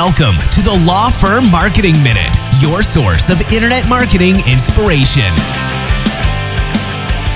Welcome to the Law Firm Marketing Minute, your source of internet marketing inspiration.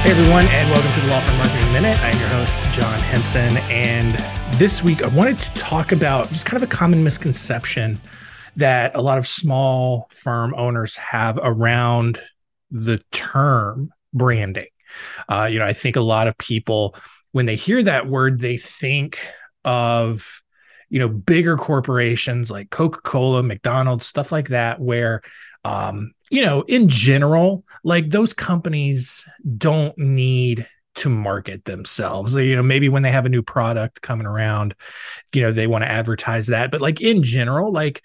Hey everyone, and welcome to the Law Firm Marketing Minute. I'm your host, John Henson, and this week I wanted to talk about just kind of a common misconception that a lot of small firm owners have around the term branding. Uh, you know, I think a lot of people, when they hear that word, they think of you know bigger corporations like coca-cola mcdonald's stuff like that where um you know in general like those companies don't need to market themselves. You know maybe when they have a new product coming around you know they want to advertise that. But like in general like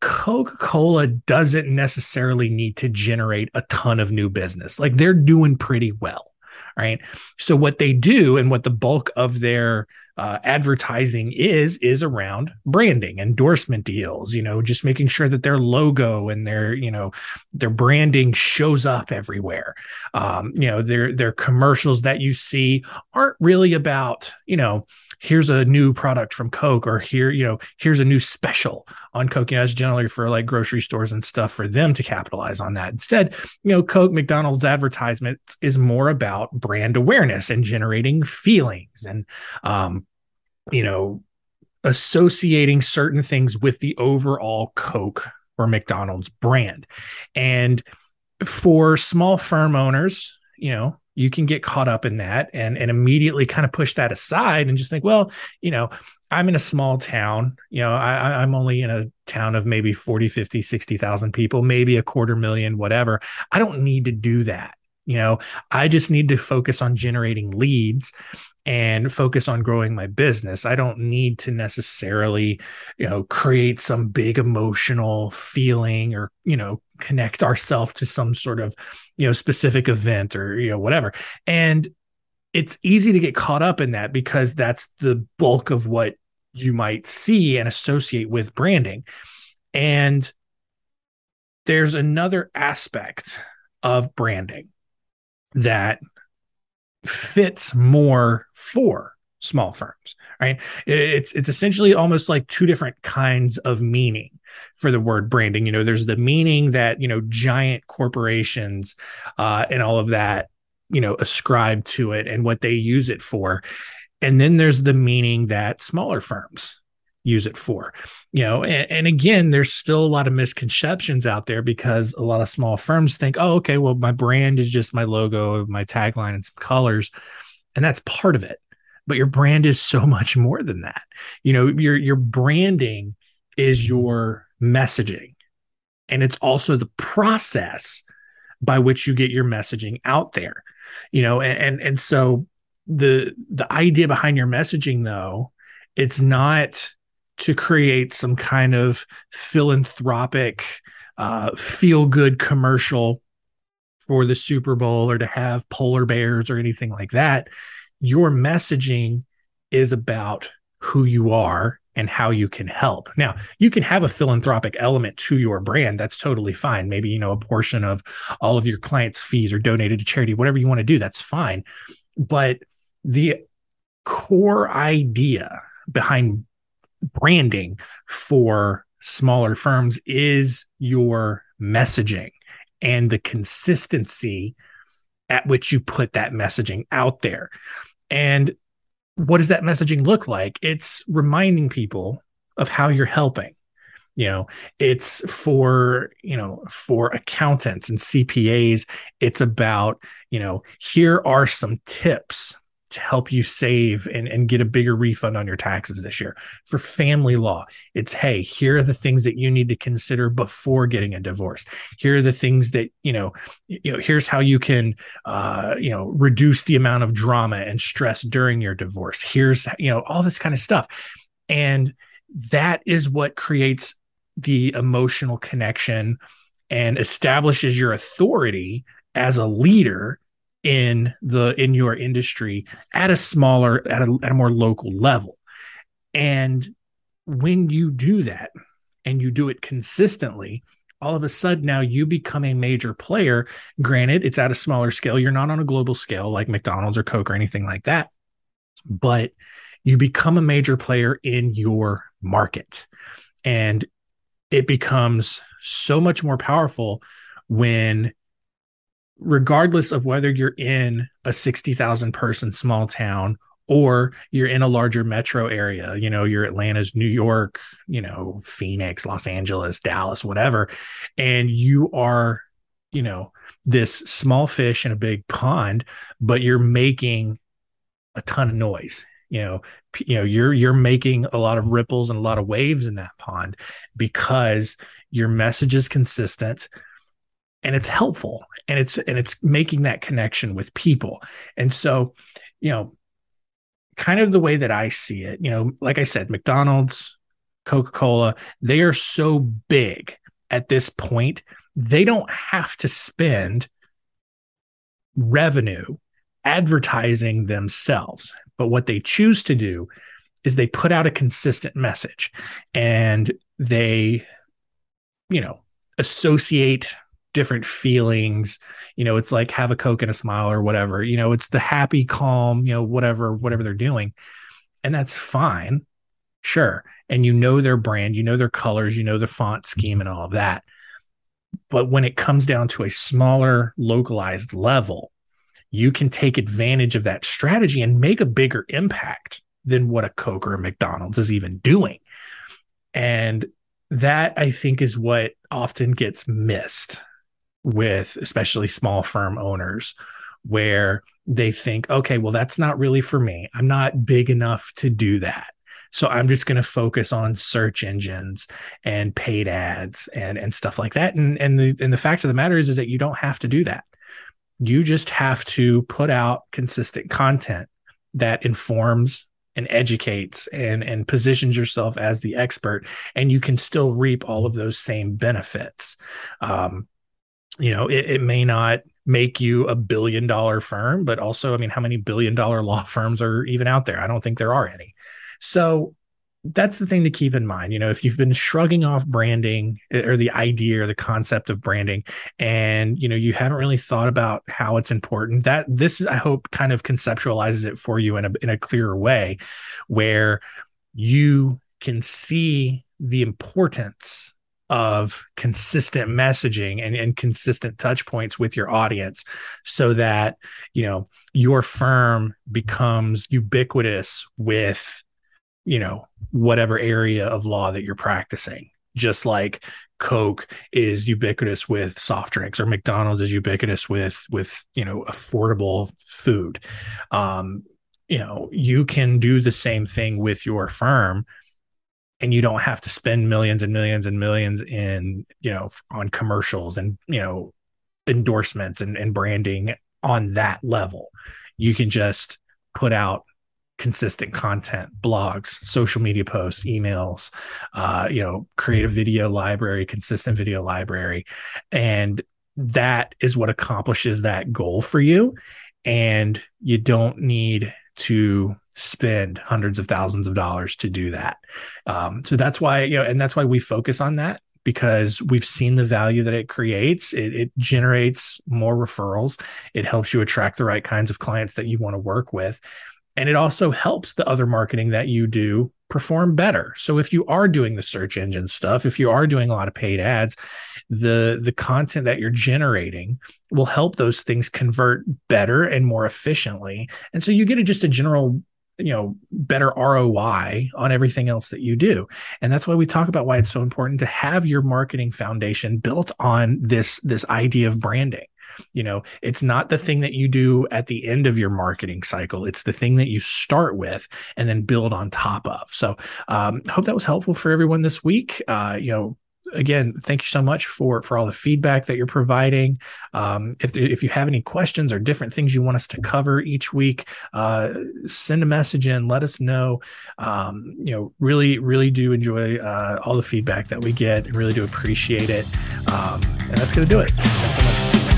coca-cola doesn't necessarily need to generate a ton of new business. Like they're doing pretty well right? So what they do and what the bulk of their uh, advertising is is around branding endorsement deals you know just making sure that their logo and their you know their branding shows up everywhere um, you know their their commercials that you see aren't really about you know here's a new product from Coke or here, you know, here's a new special on Coke. You know, it's generally for like grocery stores and stuff for them to capitalize on that. Instead, you know, Coke, McDonald's advertisement is more about brand awareness and generating feelings and, um, you know, associating certain things with the overall Coke or McDonald's brand. And for small firm owners, you know, you can get caught up in that and and immediately kind of push that aside and just think, well, you know, I'm in a small town, you know, I, I'm only in a town of maybe 40, 50, 60,000 people, maybe a quarter million, whatever. I don't need to do that. You know, I just need to focus on generating leads and focus on growing my business. I don't need to necessarily, you know, create some big emotional feeling or, you know, connect ourselves to some sort of, you know, specific event or, you know, whatever. And it's easy to get caught up in that because that's the bulk of what you might see and associate with branding. And there's another aspect of branding that fits more for small firms right? It's it's essentially almost like two different kinds of meaning for the word branding. You know there's the meaning that you know giant corporations uh, and all of that you know ascribe to it and what they use it for. And then there's the meaning that smaller firms use it for you know and, and, again there's still a lot of misconceptions out there because a lot of small firms think oh okay well my brand is just my logo my tagline and some colors and that's part of it but your brand is so much more than that. You know your your branding is your messaging and it's also the process by which you get your messaging out there you know and and, and so the the idea behind your messaging though it's not to create some kind of philanthropic, uh, feel good commercial for the Super Bowl or to have polar bears or anything like that. Your messaging is about who you are and how you can help. Now, you can have a philanthropic element to your brand. That's totally fine. Maybe, you know, a portion of all of your clients' fees are donated to charity, whatever you want to do, that's fine. But the core idea behind branding for smaller firms is your messaging and the consistency at which you put that messaging out there. And what does that messaging look like? It's reminding people of how you're helping. You know, it's for, you know, for accountants and CPAs, it's about, you know, here are some tips to help you save and, and get a bigger refund on your taxes this year. For family law, it's hey, here are the things that you need to consider before getting a divorce. Here are the things that, you know, you know, here's how you can uh, you know, reduce the amount of drama and stress during your divorce. Here's, you know, all this kind of stuff. And that is what creates the emotional connection and establishes your authority as a leader in the in your industry at a smaller at a, at a more local level. And when you do that and you do it consistently all of a sudden now you become a major player. Granted it's at a smaller scale. You're not on a global scale like mcdonald's or coke or anything like that but you become a major player in your market. And it becomes so much more powerful when regardless of whether you're in a 60,000 person small town or you're in a larger metro area, you know, you're Atlanta's New York, you know, Phoenix, Los Angeles, Dallas, whatever, and you are, you know, this small fish in a big pond, but you're making a ton of noise. You know, you know, you're you're making a lot of ripples and a lot of waves in that pond because your message is consistent and it's helpful and it's and it's making that connection with people. And so, you know, kind of the way that I see it, you know, like I said, McDonald's, Coca Cola, they are so big at this point, they don't have to spend revenue advertising themselves. But what they choose to do is they put out a consistent message and they, you know, associate different feelings you know it's like have a coke and a smile or whatever you know it's the happy calm you know whatever whatever they're doing. And that's fine. Sure. And you know their brand you know their colors you know the font scheme and all of that. But when it comes down to a smaller localized level you can take advantage of that strategy and make a bigger impact than what a coke or a mcdonald's is even doing. And that i think is what often gets missed with especially small firm owners where they think, okay, well, that's not really for me. I'm not big enough to do that. So I'm just going to focus on search engines and paid ads and, and stuff like that. And, and the, and the fact of the matter is, is that you don't have to do that. You just have to put out consistent content that informs and educates and, and positions yourself as the expert. And you can still reap all of those same benefits. Um, you know, it, it may not make you a billion dollar firm, but also, I mean, how many billion dollar law firms are even out there? I don't think there are any. So that's the thing to keep in mind. You know, if you've been shrugging off branding eh, or the idea or the concept of branding, and you know you haven't really thought about how it's important, that this I hope kind of conceptualizes it for you in a in a clearer way, where you can see the importance of consistent messaging and, and consistent touch points with your audience so that you know your firm becomes ubiquitous with you know whatever area of law that you're practicing. Just like coke is ubiquitous with soft drinks or mcdonald's is ubiquitous with with you know affordable food. Um you know you can do the same thing with your firm and you don't have to spend millions and millions and millions in you know on commercials and you know endorsements and, and branding on that level. You can just put out consistent content blogs social media posts emails uh, you know create a video library consistent video library and that is what accomplishes that goal for you. And you don't need to spend hundreds of thousands of dollars to do that. Um, so that's why, you know, and that's why we focus on that because we've seen the value that it creates. It, it, generates more referrals. It helps you attract the right kinds of clients that you want to work with. And it also helps the other marketing that you do perform better. So if you are doing the search engine stuff, if you are doing a lot of paid ads, the the content that you're generating will help those things convert better and more efficiently. And so you get a, just a general you know better ROI on everything else that you do. And that's why we talk about why it's so important to have your marketing foundation built on this this idea of branding. You know, it's not the thing that you do at the end of your marketing cycle. It's the thing that you start with and then build on top of. So, um, hope that was helpful for everyone this week. Uh, you know, again, thank you so much for for all the feedback that you're providing. Um, if if you have any questions or different things you want us to cover each week, uh, send a message in. Let us know. Um, you know, really, really do enjoy uh, all the feedback that we get, and really do appreciate it. Um, and that's going to do it. Thanks so much.